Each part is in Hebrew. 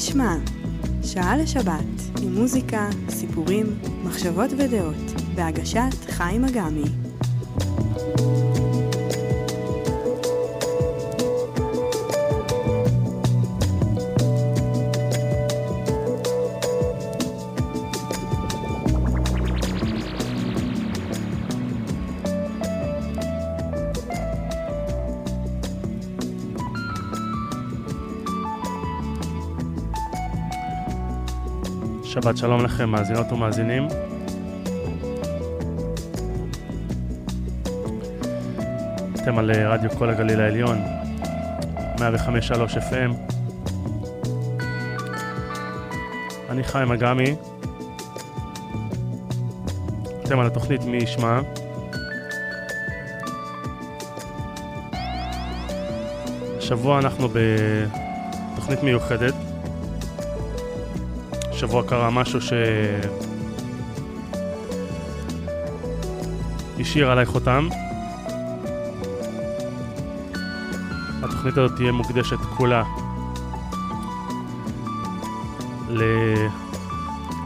נשמע? שעה לשבת, עם מוזיקה, סיפורים, מחשבות ודעות, בהגשת חיים אגמי. שבת שלום לכם, מאזינות ומאזינים. אתם על אה, רדיו כל הגליל העליון, 105.3 FM. אני חיים אגמי. אתם על התוכנית מי ישמע. השבוע אנחנו בתוכנית מיוחדת. השבוע קרה משהו ש... השאיר עליי חותם. התוכנית הזאת תהיה מוקדשת כולה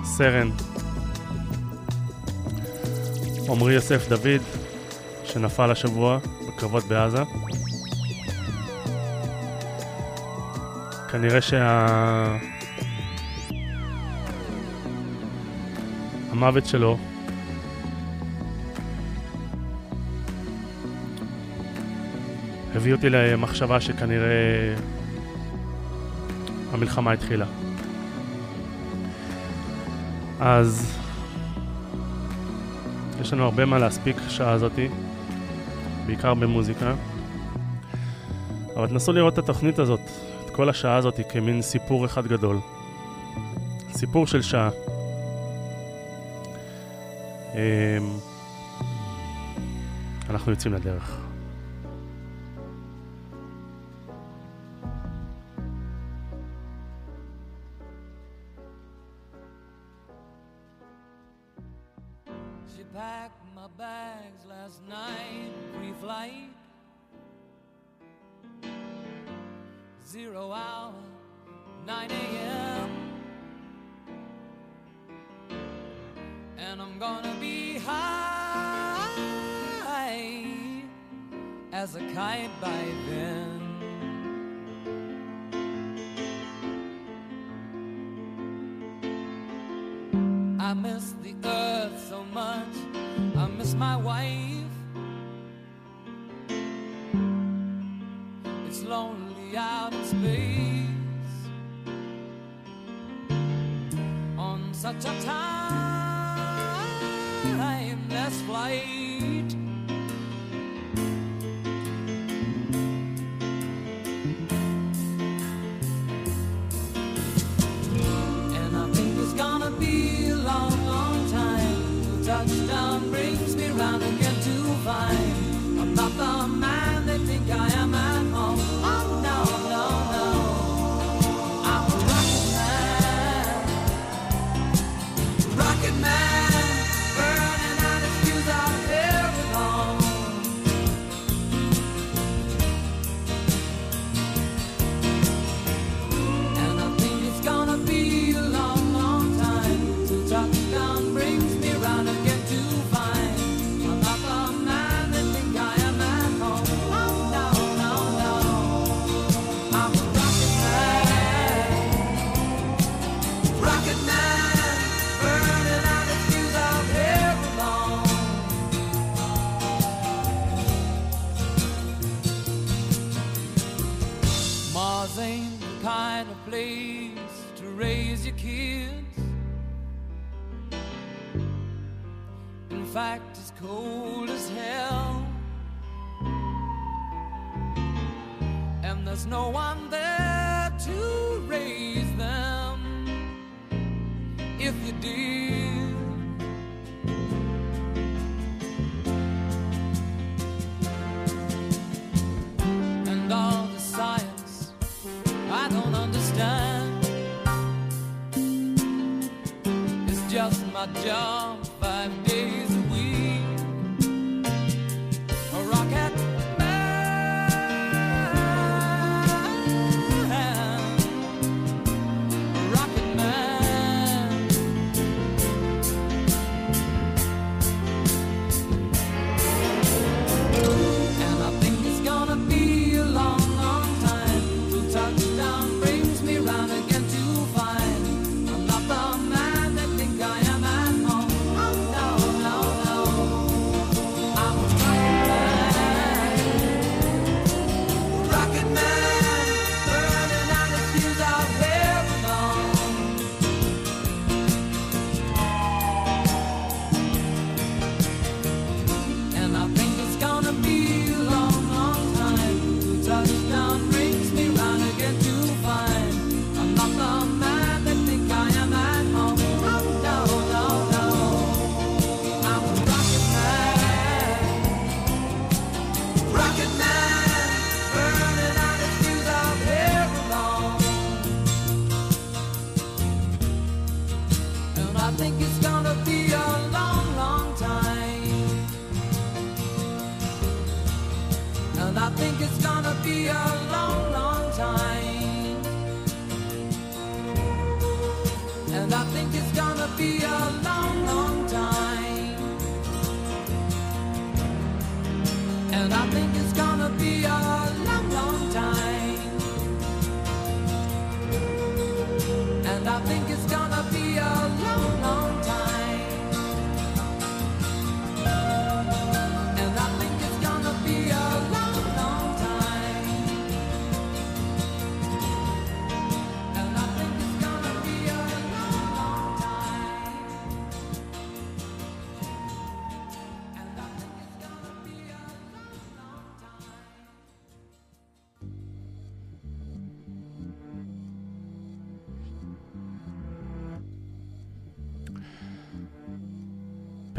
לסרן עמרי יוסף דוד, שנפל השבוע בקרבות בעזה. כנראה שה... המוות שלו הביא אותי למחשבה שכנראה המלחמה התחילה. אז יש לנו הרבה מה להספיק שעה הזאתי, בעיקר במוזיקה. אבל תנסו לראות את התוכנית הזאת, את כל השעה הזאת כמין סיפור אחד גדול. סיפור של שעה. אמ, אנחנו יוצאים לדרך. time. Let's flight. Just my job five days a week. A rocket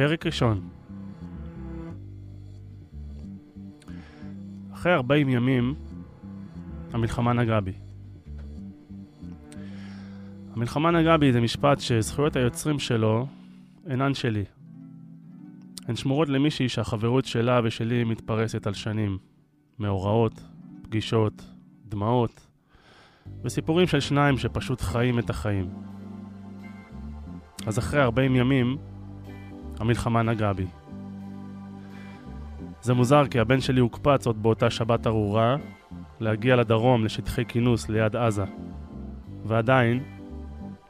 פרק ראשון. אחרי 40 ימים, המלחמה נגעה בי. המלחמה נגעה בי זה משפט שזכויות היוצרים שלו אינן שלי. הן שמורות למישהי שהחברות שלה ושלי מתפרסת על שנים. מאורעות, פגישות, דמעות, וסיפורים של שניים שפשוט חיים את החיים. אז אחרי 40 ימים, המלחמה נגעה בי. זה מוזר כי הבן שלי הוקפץ עוד באותה שבת ארורה להגיע לדרום לשטחי כינוס ליד עזה. ועדיין,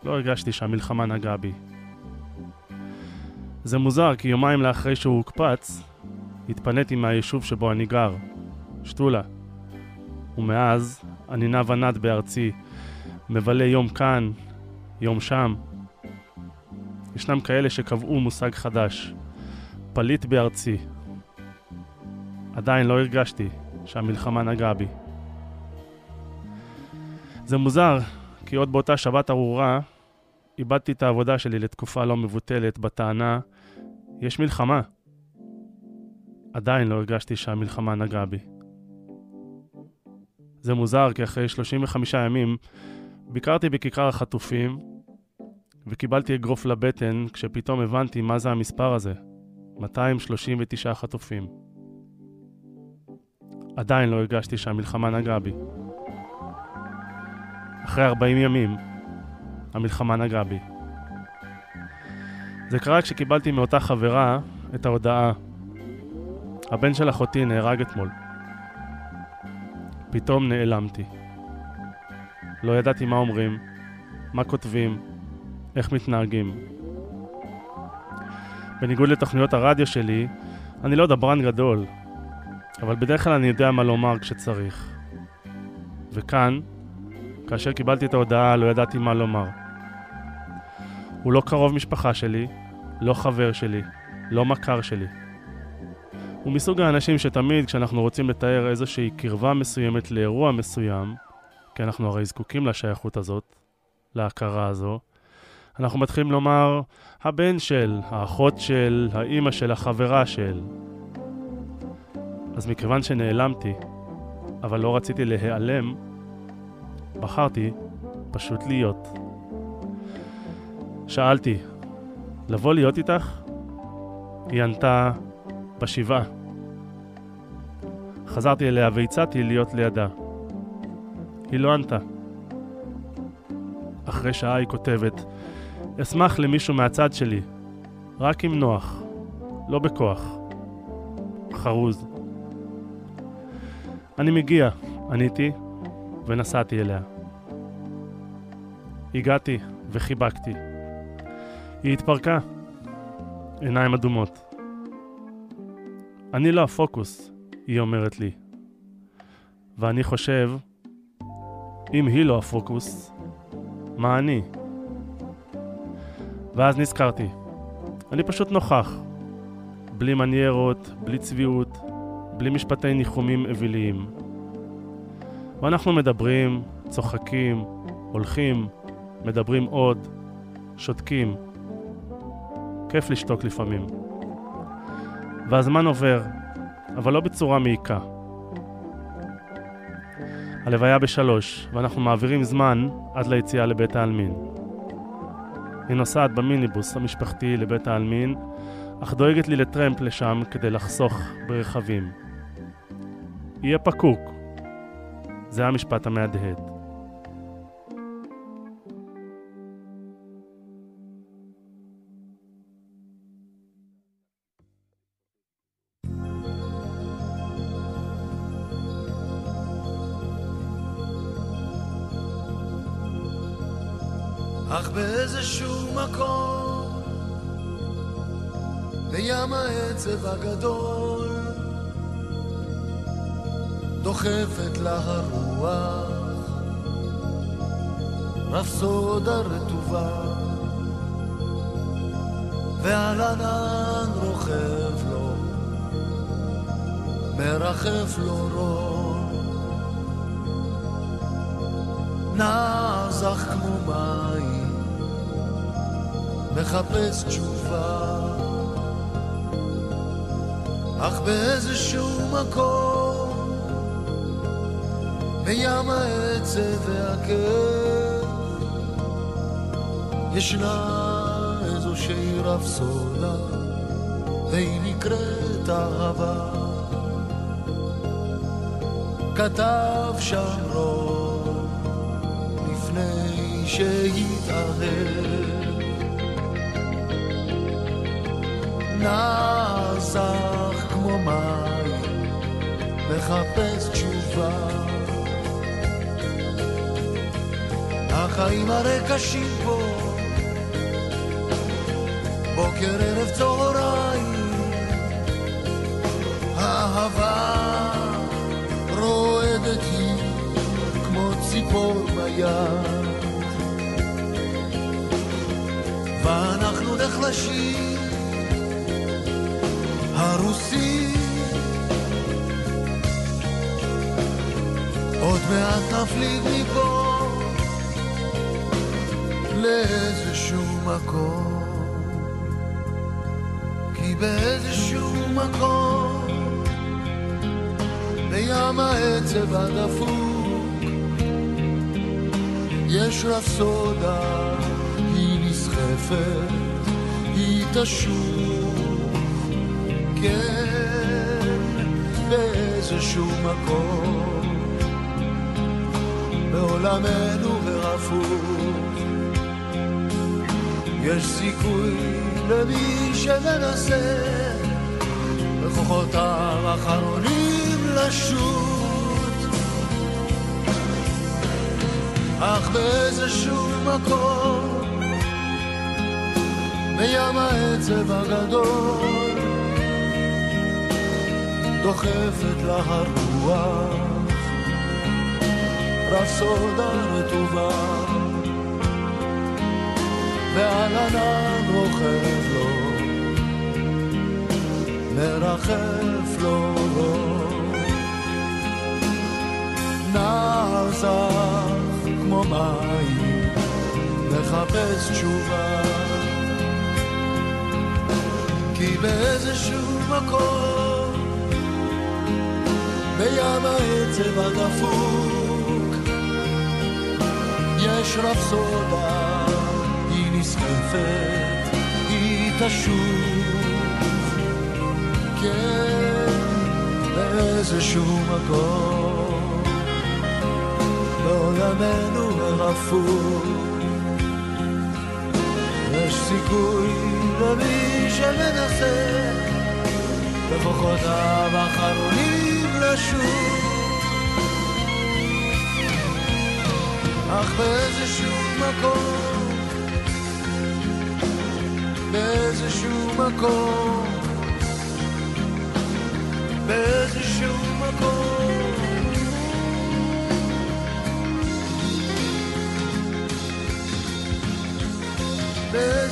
לא הרגשתי שהמלחמה נגעה בי. זה מוזר כי יומיים לאחרי שהוא הוקפץ, התפניתי מהיישוב שבו אני גר, שתולה. ומאז אני נע ונד בארצי, מבלה יום כאן, יום שם. ישנם כאלה שקבעו מושג חדש, פליט בארצי. עדיין לא הרגשתי שהמלחמה נגעה בי. זה מוזר, כי עוד באותה שבת ארורה איבדתי את העבודה שלי לתקופה לא מבוטלת בטענה יש מלחמה. עדיין לא הרגשתי שהמלחמה נגעה בי. זה מוזר כי אחרי 35 ימים ביקרתי בכיכר החטופים וקיבלתי אגרוף לבטן כשפתאום הבנתי מה זה המספר הזה 239 חטופים. עדיין לא הרגשתי שהמלחמה נגעה בי. אחרי 40 ימים, המלחמה נגעה בי. זה קרה כשקיבלתי מאותה חברה את ההודעה הבן של אחותי נהרג אתמול. פתאום נעלמתי. לא ידעתי מה אומרים, מה כותבים, איך מתנהגים. בניגוד לתוכניות הרדיו שלי, אני לא דברן גדול, אבל בדרך כלל אני יודע מה לומר כשצריך. וכאן, כאשר קיבלתי את ההודעה, לא ידעתי מה לומר. הוא לא קרוב משפחה שלי, לא חבר שלי, לא מכר שלי. הוא מסוג האנשים שתמיד כשאנחנו רוצים לתאר איזושהי קרבה מסוימת לאירוע מסוים, כי אנחנו הרי זקוקים לשייכות הזאת, להכרה הזו, אנחנו מתחילים לומר הבן של, האחות של, האימא של, החברה של. אז מכיוון שנעלמתי, אבל לא רציתי להיעלם, בחרתי פשוט להיות. שאלתי, לבוא להיות איתך? היא ענתה, בשבעה. חזרתי אליה והצעתי להיות לידה. היא לא ענתה. אחרי שעה היא כותבת, אשמח למישהו מהצד שלי, רק אם נוח, לא בכוח. חרוז. אני מגיע, עניתי, ונסעתי אליה. הגעתי וחיבקתי. היא התפרקה. עיניים אדומות. אני לא הפוקוס, היא אומרת לי. ואני חושב, אם היא לא הפוקוס, מה אני? ואז נזכרתי, אני פשוט נוכח. בלי מניירות, בלי צביעות, בלי משפטי ניחומים אוויליים. ואנחנו מדברים, צוחקים, הולכים, מדברים עוד, שותקים. כיף לשתוק לפעמים. והזמן עובר, אבל לא בצורה מעיקה. הלוויה בשלוש, ואנחנו מעבירים זמן עד ליציאה לבית העלמין. היא נוסעת במיניבוס המשפחתי לבית העלמין, אך דואגת לי לטרמפ לשם כדי לחסוך ברכבים. יהיה פקוק. זה המשפט המהדהד. באיזשהו מקום. בים העצב הגדול דוחפת לה הרוח. רפסודה רטובה. ועל ענן רוכב לו. מרחף לו רון. נע זך כמו מים מחפש תשובה אך באיזשהו מקום, בים העצב והכאב, ישנה איזושהי רפסודה, והיא נקראת אהבה. כתב שם רוב לפני שהתאהב. נסח כמו מים, מחפש תשובה. החיים הרי קשים פה, בוקר ערב צהריים, האהבה רועדת היא כמו ציפור ביד. ואנחנו נחלשים, הרוסים, עוד מעט נפליג מפה לאיזשהו מקום, כי באיזשהו מקום בים העצב הדפוק יש רפסודה, היא נסחפת, היא תשוב, כן, באיזשהו מקום, בעולמנו ההפוך, יש סיכוי למי שמנסה בכוחותיו האחרונים לשוט. אך באיזשהו מקום, בים העצב הגדול, דוחפת לה הרוח, רפסודה רטובה, ועל ענן רוכב לו, מרחף לו ראש. נער זך כמו מים, מחפש תשובה. כי באיזשהו מקום, בים העצב הדפוק, יש רפסודה, היא נסחפת, היא תשוב. כן, באיזשהו מקום, בעולמנו הרפוק, יש סיכוי למי שמנסה. בכוחותיו האחרונים לשוב. אך באיזשהו מקום, באיזשהו מקום, באיזשהו מקום. באיזשהו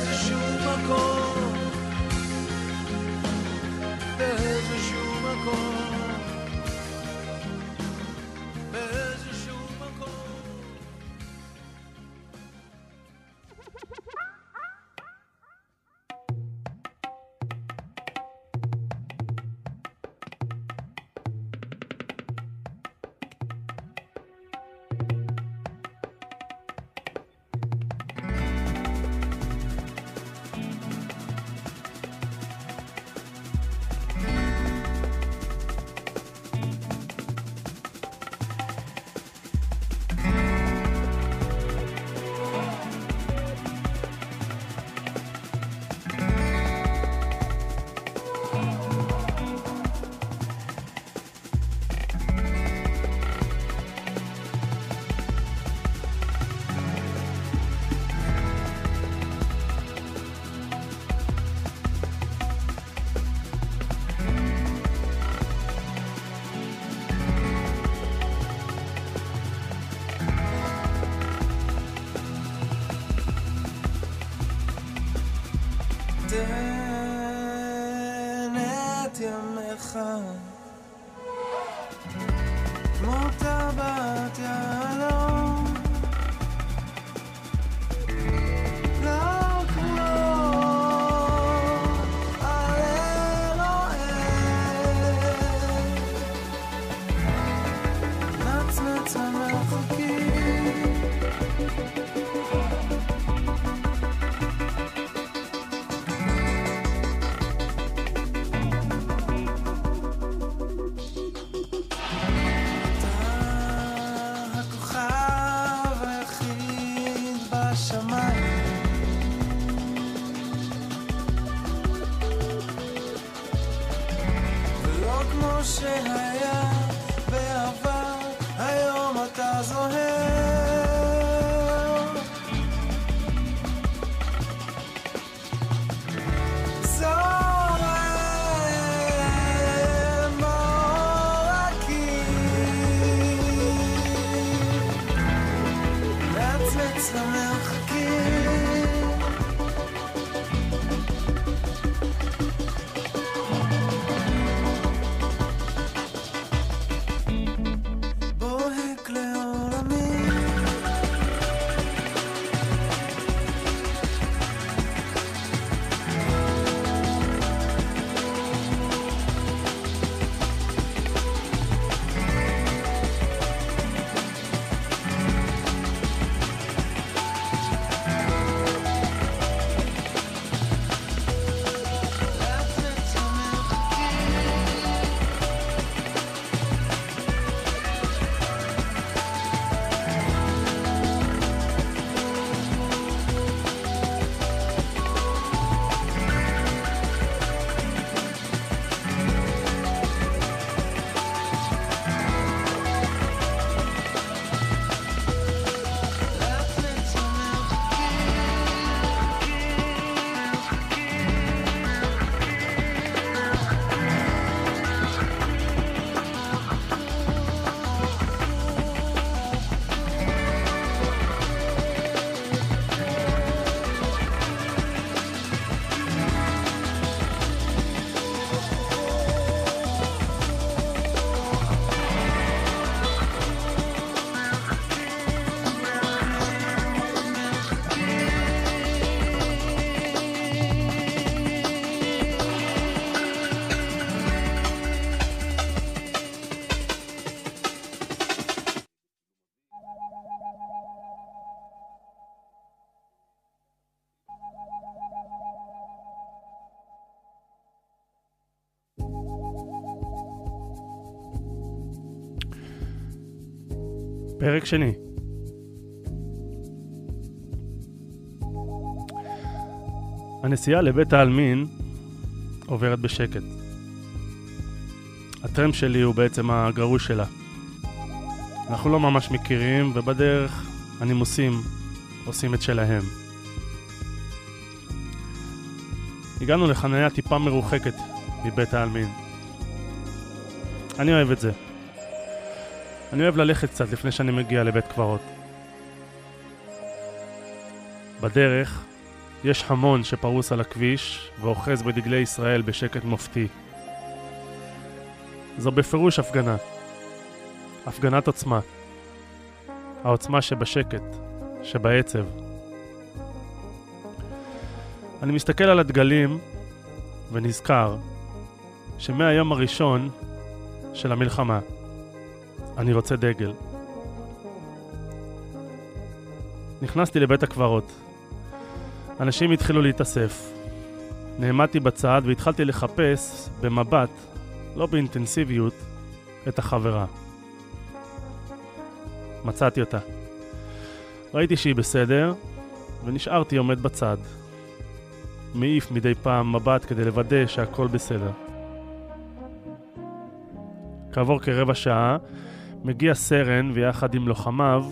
פרק שני. הנסיעה לבית העלמין עוברת בשקט. הטרמפ שלי הוא בעצם הגרוש שלה. אנחנו לא ממש מכירים, ובדרך הנימוסים עושים את שלהם. הגענו לחניה טיפה מרוחקת מבית העלמין. אני אוהב את זה. אני אוהב ללכת קצת לפני שאני מגיע לבית קברות. בדרך יש המון שפרוס על הכביש ואוחז בדגלי ישראל בשקט מופתי. זו בפירוש הפגנה. הפגנת עוצמה. העוצמה שבשקט, שבעצב. אני מסתכל על הדגלים ונזכר שמהיום הראשון של המלחמה אני רוצה דגל. נכנסתי לבית הקברות. אנשים התחילו להתאסף. נעמדתי בצד והתחלתי לחפש במבט, לא באינטנסיביות, את החברה. מצאתי אותה. ראיתי שהיא בסדר, ונשארתי עומד בצד. מעיף מדי פעם מבט כדי לוודא שהכל בסדר. כעבור כרבע שעה, מגיע סרן ויחד עם לוחמיו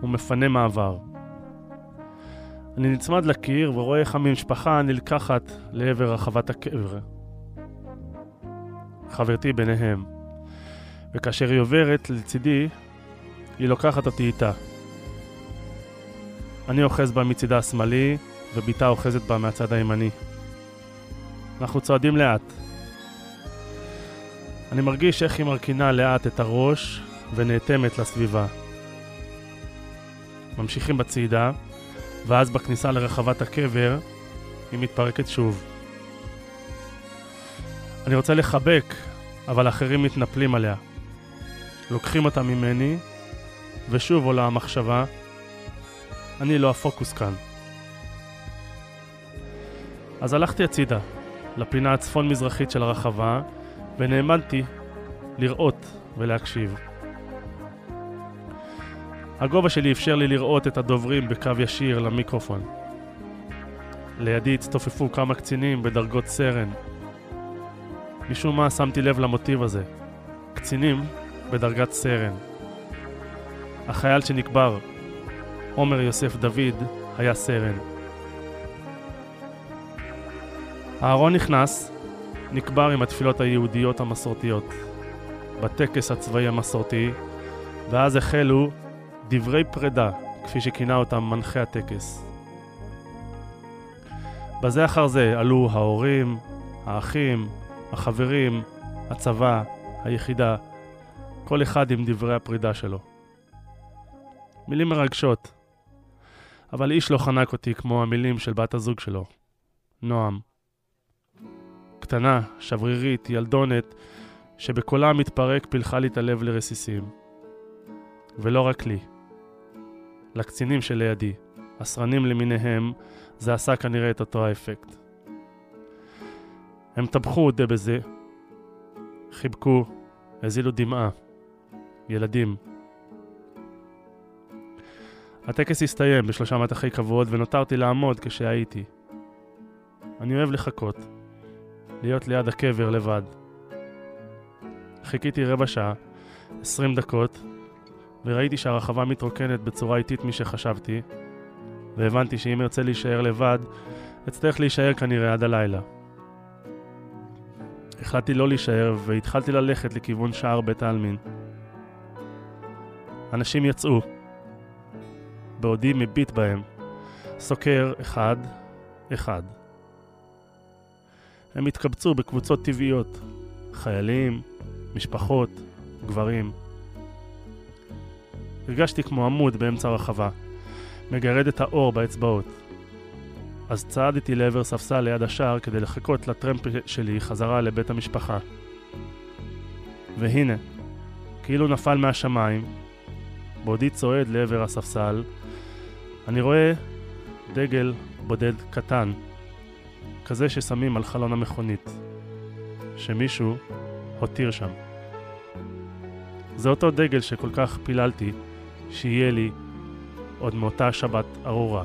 הוא מפנה מעבר. אני נצמד לקיר ורואה איך המשפחה נלקחת לעבר רחבת הקבר. חברתי ביניהם. וכאשר היא עוברת לצידי, היא לוקחת אותי איתה. אני אוחז בה מצידה השמאלי, ובתה אוחזת בה מהצד הימני. אנחנו צועדים לאט. אני מרגיש איך היא מרכינה לאט את הראש ונאטמת לסביבה. ממשיכים בצעידה, ואז בכניסה לרחבת הקבר היא מתפרקת שוב. אני רוצה לחבק, אבל אחרים מתנפלים עליה. לוקחים אותה ממני, ושוב עולה המחשבה, אני לא הפוקוס כאן. אז הלכתי הצידה, לפינה הצפון-מזרחית של הרחבה, ונעמדתי לראות ולהקשיב. הגובה שלי אפשר לי לראות את הדוברים בקו ישיר למיקרופון. לידי הצטופפו כמה קצינים בדרגות סרן. משום מה שמתי לב למוטיב הזה. קצינים בדרגת סרן. החייל שנקבר, עומר יוסף דוד, היה סרן. אהרון נכנס, נקבר עם התפילות היהודיות המסורתיות, בטקס הצבאי המסורתי, ואז החלו דברי פרידה, כפי שכינה אותם מנחה הטקס. בזה אחר זה עלו ההורים, האחים, החברים, הצבא, היחידה, כל אחד עם דברי הפרידה שלו. מילים מרגשות, אבל איש לא חנק אותי כמו המילים של בת הזוג שלו, נועם. קטנה, שברירית, ילדונת, שבקולה מתפרק פילחה לי את הלב לרסיסים. ולא רק לי. לקצינים שלידי, הסרנים למיניהם, זה עשה כנראה את אותו האפקט. הם טבחו זה בזה, חיבקו, הזילו דמעה. ילדים. הטקס הסתיים בשלושה מטחי כבוד ונותרתי לעמוד כשהייתי. אני אוהב לחכות, להיות ליד הקבר לבד. חיכיתי רבע שעה, עשרים דקות, וראיתי שהרחבה מתרוקנת בצורה איטית משחשבתי, והבנתי שאם ארצה להישאר לבד, אצטרך להישאר כנראה עד הלילה. החלטתי לא להישאר, והתחלתי ללכת לכיוון שער בית העלמין. אנשים יצאו, בעודי מביט בהם, סוקר אחד, אחד. הם התקבצו בקבוצות טבעיות, חיילים, משפחות, גברים. הרגשתי כמו עמוד באמצע הרחבה, מגרד את האור באצבעות. אז צעדתי לעבר ספסל ליד השער כדי לחכות לטרמפ שלי חזרה לבית המשפחה. והנה, כאילו נפל מהשמיים, בעודי צועד לעבר הספסל, אני רואה דגל בודד קטן, כזה ששמים על חלון המכונית, שמישהו הותיר שם. זה אותו דגל שכל כך פיללתי שיהיה לי עוד מאותה שבת ארורה.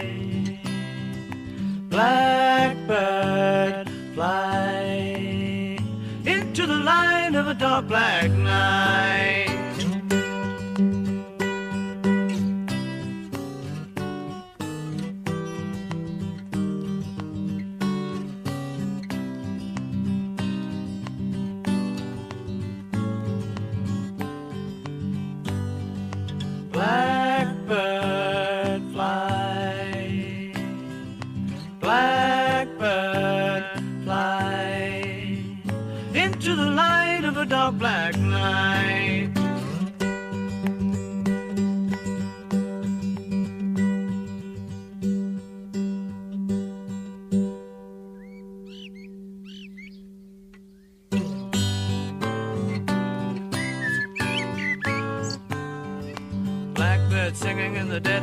Blackbird fly into the light of a dark black night.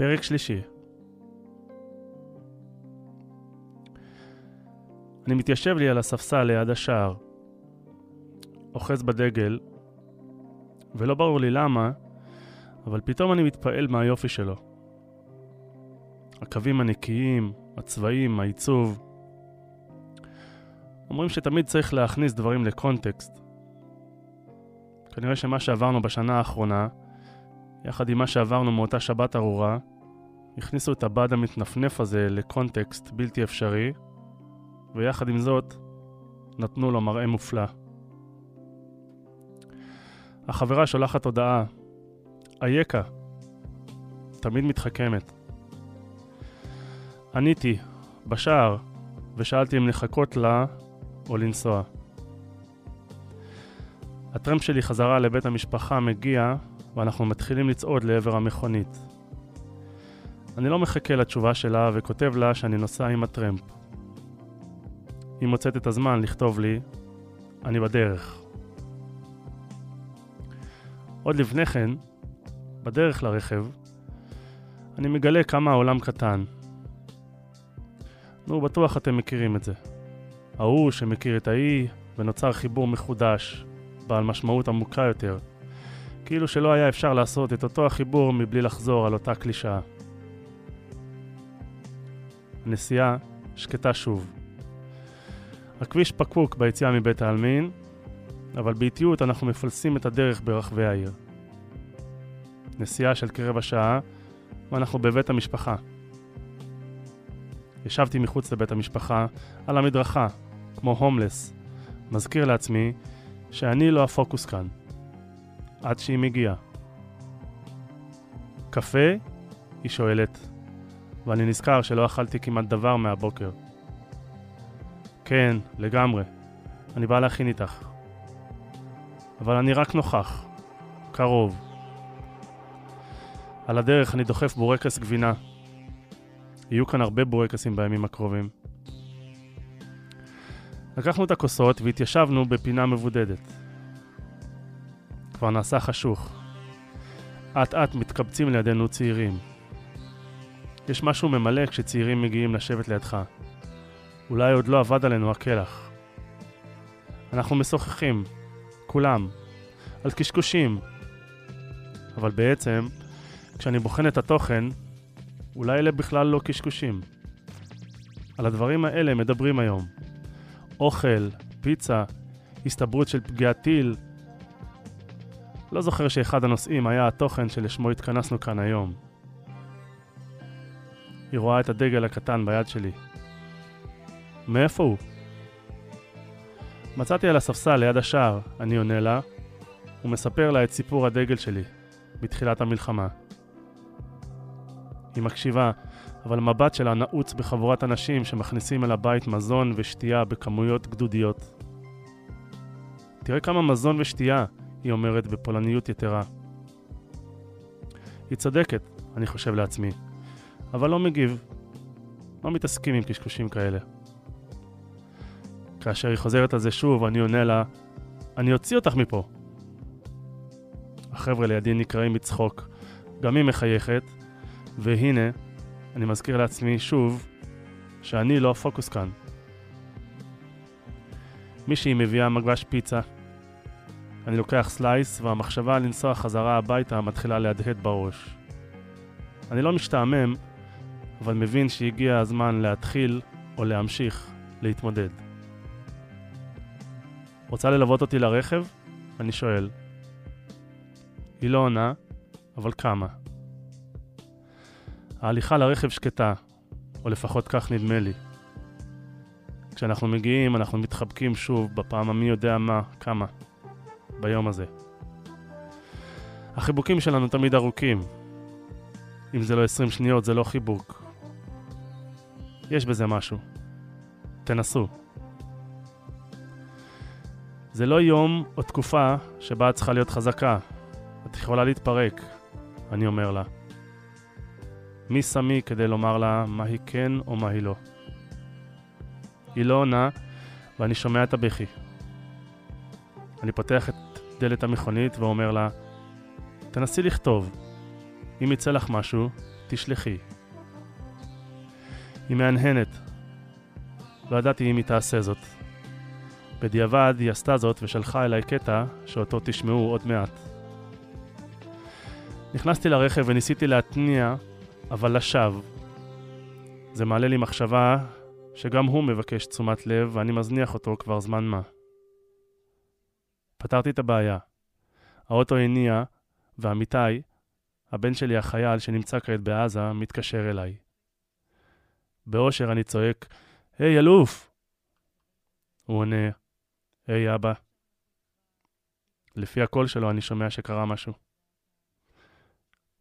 פרק שלישי. אני מתיישב לי על הספסל ליד השער, אוחז בדגל, ולא ברור לי למה, אבל פתאום אני מתפעל מהיופי שלו. הקווים הנקיים, הצבעים, העיצוב. אומרים שתמיד צריך להכניס דברים לקונטקסט. כנראה שמה שעברנו בשנה האחרונה, יחד עם מה שעברנו מאותה שבת ארורה, הכניסו את הבד המתנפנף הזה לקונטקסט בלתי אפשרי, ויחד עם זאת, נתנו לו מראה מופלא. החברה שולחת הודעה, אייכה, תמיד מתחכמת. עניתי, בשער, ושאלתי אם לחכות לה או לנסוע. הטרמפ שלי חזרה לבית המשפחה מגיע, ואנחנו מתחילים לצעוד לעבר המכונית. אני לא מחכה לתשובה שלה וכותב לה שאני נוסע עם הטרמפ. היא מוצאת את הזמן לכתוב לי, אני בדרך. עוד לפני כן, בדרך לרכב, אני מגלה כמה העולם קטן. נו, בטוח אתם מכירים את זה. ההוא שמכיר את ההיא, ונוצר חיבור מחודש, בעל משמעות עמוקה יותר. כאילו שלא היה אפשר לעשות את אותו החיבור מבלי לחזור על אותה קלישאה. הנסיעה שקטה שוב. הכביש פקוק ביציאה מבית העלמין, אבל באיטיות אנחנו מפלסים את הדרך ברחבי העיר. נסיעה של כרבע שעה, ואנחנו בבית המשפחה. ישבתי מחוץ לבית המשפחה, על המדרכה, כמו הומלס, מזכיר לעצמי שאני לא הפוקוס כאן. עד שהיא מגיעה. קפה? היא שואלת, ואני נזכר שלא אכלתי כמעט דבר מהבוקר. כן, לגמרי. אני בא להכין איתך. אבל אני רק נוכח. קרוב. על הדרך אני דוחף בורקס גבינה. יהיו כאן הרבה בורקסים בימים הקרובים. לקחנו את הכוסות והתיישבנו בפינה מבודדת. כבר נעשה חשוך. אט אט מתקבצים לידינו צעירים. יש משהו ממלא כשצעירים מגיעים לשבת לידך. אולי עוד לא אבד עלינו הקלח. אנחנו משוחחים, כולם, על קשקושים. אבל בעצם, כשאני בוחן את התוכן, אולי אלה בכלל לא קשקושים. על הדברים האלה מדברים היום. אוכל, פיצה, הסתברות של פגיעת טיל. לא זוכר שאחד הנושאים היה התוכן שלשמו התכנסנו כאן היום. היא רואה את הדגל הקטן ביד שלי. מאיפה הוא? מצאתי על הספסל ליד השער, אני עונה לה, ומספר לה את סיפור הדגל שלי, בתחילת המלחמה. היא מקשיבה, אבל המבט שלה נעוץ בחבורת אנשים שמכניסים אל הבית מזון ושתייה בכמויות גדודיות. תראה כמה מזון ושתייה, היא אומרת בפולניות יתרה. היא צודקת, אני חושב לעצמי, אבל לא מגיב. לא מתעסקים עם קשקושים כאלה. כאשר היא חוזרת על זה שוב, אני עונה לה, אני אוציא אותך מפה. החבר'ה לידי נקראים מצחוק, גם היא מחייכת, והנה, אני מזכיר לעצמי שוב, שאני לא הפוקוס כאן. מישהי מביאה מגבש פיצה. אני לוקח סלייס, והמחשבה לנסוע חזרה הביתה מתחילה להדהד בראש. אני לא משתעמם, אבל מבין שהגיע הזמן להתחיל, או להמשיך, להתמודד. רוצה ללוות אותי לרכב? אני שואל. היא לא עונה, אבל כמה. ההליכה לרכב שקטה, או לפחות כך נדמה לי. כשאנחנו מגיעים, אנחנו מתחבקים שוב בפעם המי יודע מה, כמה, ביום הזה. החיבוקים שלנו תמיד ארוכים. אם זה לא 20 שניות, זה לא חיבוק. יש בזה משהו. תנסו. זה לא יום או תקופה שבה את צריכה להיות חזקה. את יכולה להתפרק, אני אומר לה. מי שמי כדי לומר לה מה היא כן או מה היא לא. היא לא עונה, ואני שומע את הבכי. אני פותח את דלת המכונית ואומר לה, תנסי לכתוב. אם יצא לך משהו, תשלחי. היא מהנהנת. לא ידעתי אם היא תעשה זאת. בדיעבד היא עשתה זאת ושלחה אליי קטע שאותו תשמעו עוד מעט. נכנסתי לרכב וניסיתי להתניע, אבל לשווא. זה מעלה לי מחשבה שגם הוא מבקש תשומת לב ואני מזניח אותו כבר זמן מה. פתרתי את הבעיה. האוטו הניע, ואמיתי, הבן שלי החייל שנמצא כעת בעזה, מתקשר אליי. באושר אני צועק, היי אלוף! הוא עונה, היי אבא. לפי הקול שלו אני שומע שקרה משהו.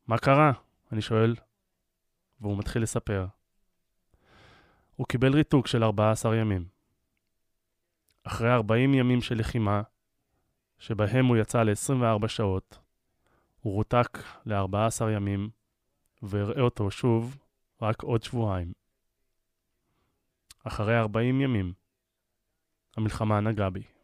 מה קרה? אני שואל, והוא מתחיל לספר. הוא קיבל ריתוק של 14 ימים. אחרי 40 ימים של לחימה, שבהם הוא יצא ל-24 שעות, הוא רותק ל-14 ימים, ואראה אותו שוב רק עוד שבועיים. אחרי 40 ימים, המלחמה נגעה בי.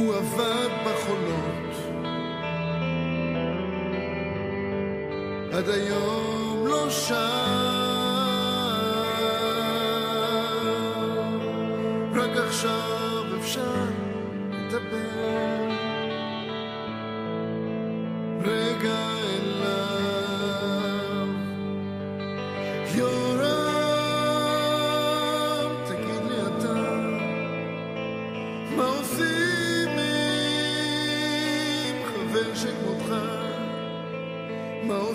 הוא עבד בחולות עד היום לא שם. רק עכשיו אפשר לדבר.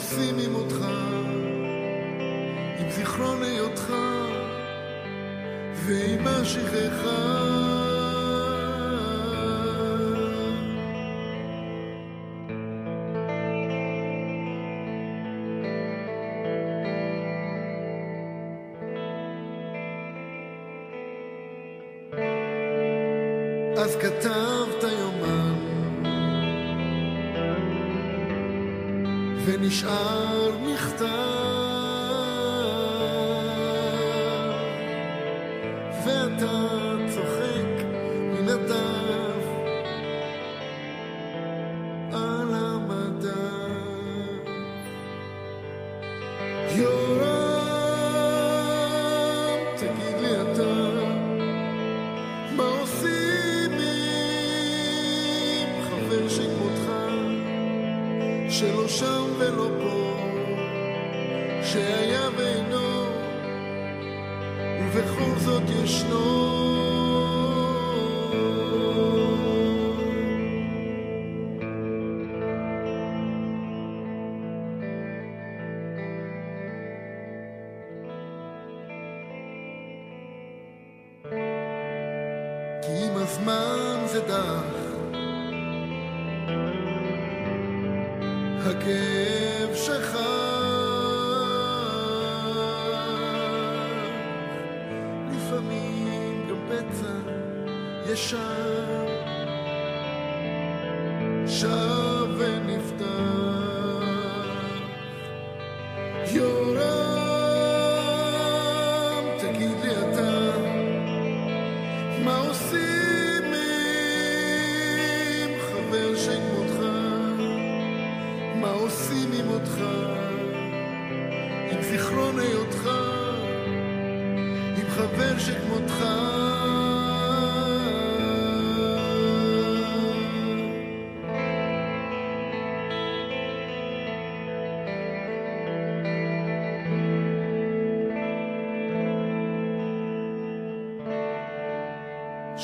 עושים עם אותך? עם זיכרון היותך ועם השכחה? אז כתבת ונשאר מכתב שהיה ואינו, ובכל זאת ישנו.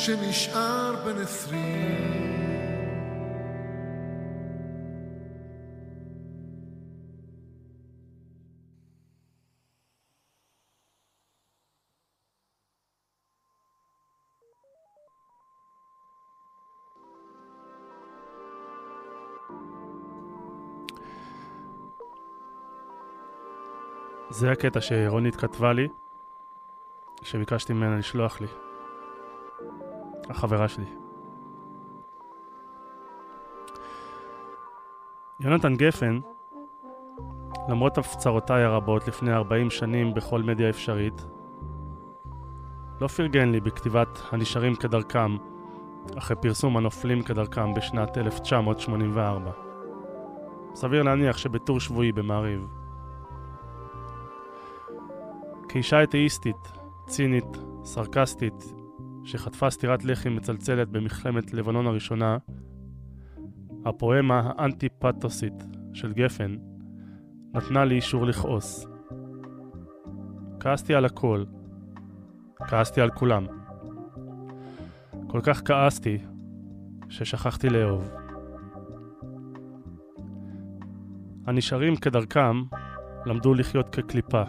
שנשאר בן עשרים זה הקטע שרונית כתבה לי, שביקשתי ממנה לשלוח לי. החברה שלי. יונתן גפן, למרות הפצרותיי הרבות לפני 40 שנים בכל מדיה אפשרית, לא פרגן לי בכתיבת הנשארים כדרכם אחרי פרסום הנופלים כדרכם בשנת 1984. סביר להניח שבטור שבועי במעריב. כאישה אתאיסטית, צינית, סרקסטית, שחטפה סטירת לחי מצלצלת במלחמת לבנון הראשונה, הפואמה האנטי-פתוסית של גפן נתנה לי אישור לכעוס. כעסתי על הכל. כעסתי על כולם. כל כך כעסתי ששכחתי לאהוב. הנשארים כדרכם למדו לחיות כקליפה.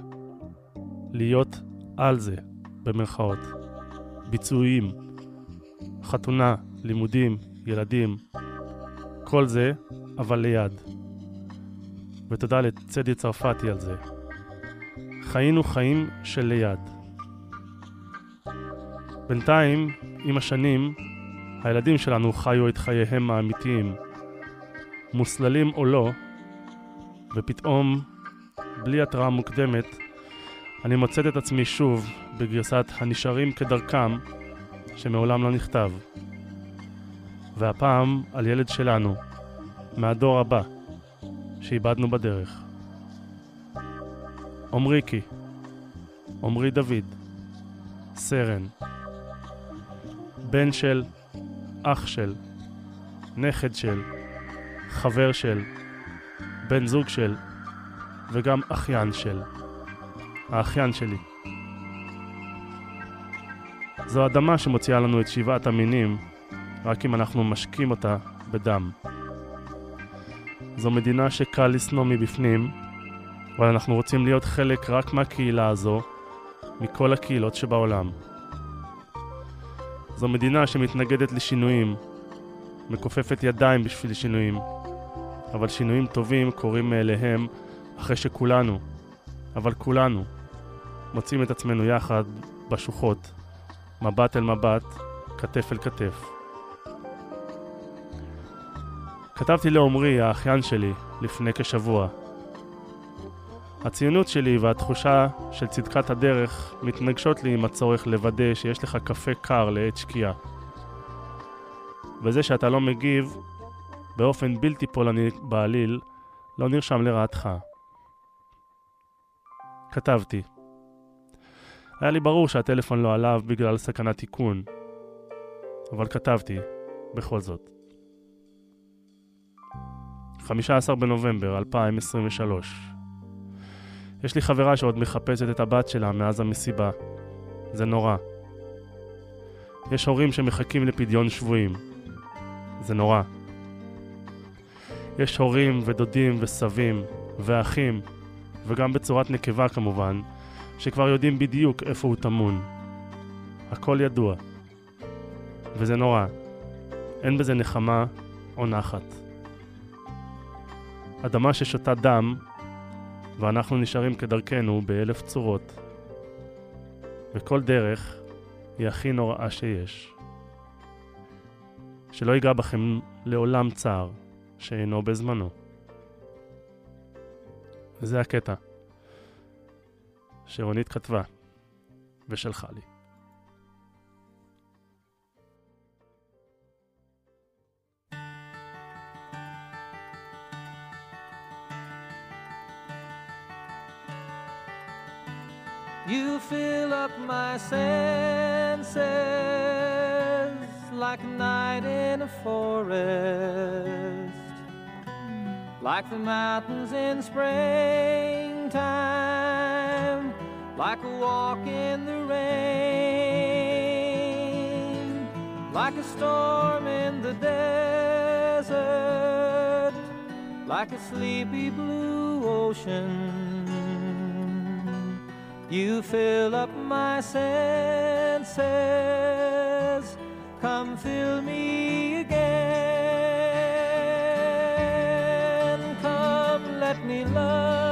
להיות על זה, במרכאות. ביצועיים, חתונה, לימודים, ילדים, כל זה, אבל ליד. ותודה לצדי צרפתי על זה. חיינו חיים של ליד. בינתיים, עם השנים, הילדים שלנו חיו את חייהם האמיתיים, מוסללים או לא, ופתאום, בלי התראה מוקדמת, אני מוצאת את עצמי שוב בגרסת הנשארים כדרכם, שמעולם לא נכתב. והפעם על ילד שלנו, מהדור הבא, שאיבדנו בדרך. עמריקי, עמרי דוד, סרן, בן של, אח של, נכד של, חבר של, בן זוג של, וגם אחיין של. האחיין שלי. זו אדמה שמוציאה לנו את שבעת המינים, רק אם אנחנו משקים אותה בדם. זו מדינה שקל לשנוא מבפנים, אבל אנחנו רוצים להיות חלק רק מהקהילה הזו, מכל הקהילות שבעולם. זו מדינה שמתנגדת לשינויים, מכופפת ידיים בשביל שינויים, אבל שינויים טובים קורים מאליהם אחרי שכולנו, אבל כולנו, מוצאים את עצמנו יחד בשוחות, מבט אל מבט, כתף אל כתף. כתבתי לעומרי, האחיין שלי, לפני כשבוע. הציונות שלי והתחושה של צדקת הדרך מתנגשות לי עם הצורך לוודא שיש לך קפה קר לעת שקיעה. וזה שאתה לא מגיב באופן בלתי פולני בעליל לא נרשם לרעתך. כתבתי היה לי ברור שהטלפון לא עליו בגלל סכנת תיקון, אבל כתבתי, בכל זאת. 15 בנובמבר 2023 יש לי חברה שעוד מחפשת את הבת שלה מאז המסיבה. זה נורא. יש הורים שמחכים לפדיון שבויים. זה נורא. יש הורים ודודים וסבים ואחים, וגם בצורת נקבה כמובן, שכבר יודעים בדיוק איפה הוא טמון. הכל ידוע. וזה נורא. אין בזה נחמה או נחת. אדמה ששותה דם, ואנחנו נשארים כדרכנו באלף צורות. וכל דרך היא הכי נוראה שיש. שלא ייגע בכם לעולם צער שאינו בזמנו. וזה הקטע. שרונית כתבה ושלחה לי. You fill up my senses like a night in a forest, like the mountains in springtime, like a walk in the rain, like a storm in the desert, like a sleepy blue ocean. You fill up my senses. Come fill me again. Come, let me love.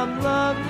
from love.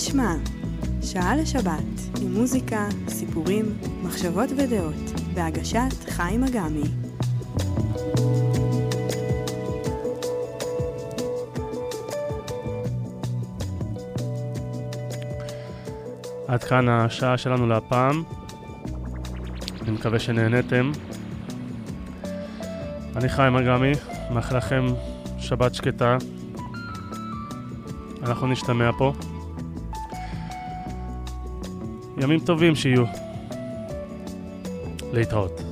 מי ישמע? שעה לשבת, עם מוזיקה, סיפורים, מחשבות ודעות, בהגשת חיים אגמי. עד כאן השעה שלנו להפעם. אני מקווה שנהניתם. אני חיים אגמי, מאחל לכם שבת שקטה. אנחנו נשתמע פה. ימים טובים שיהיו. להתראות.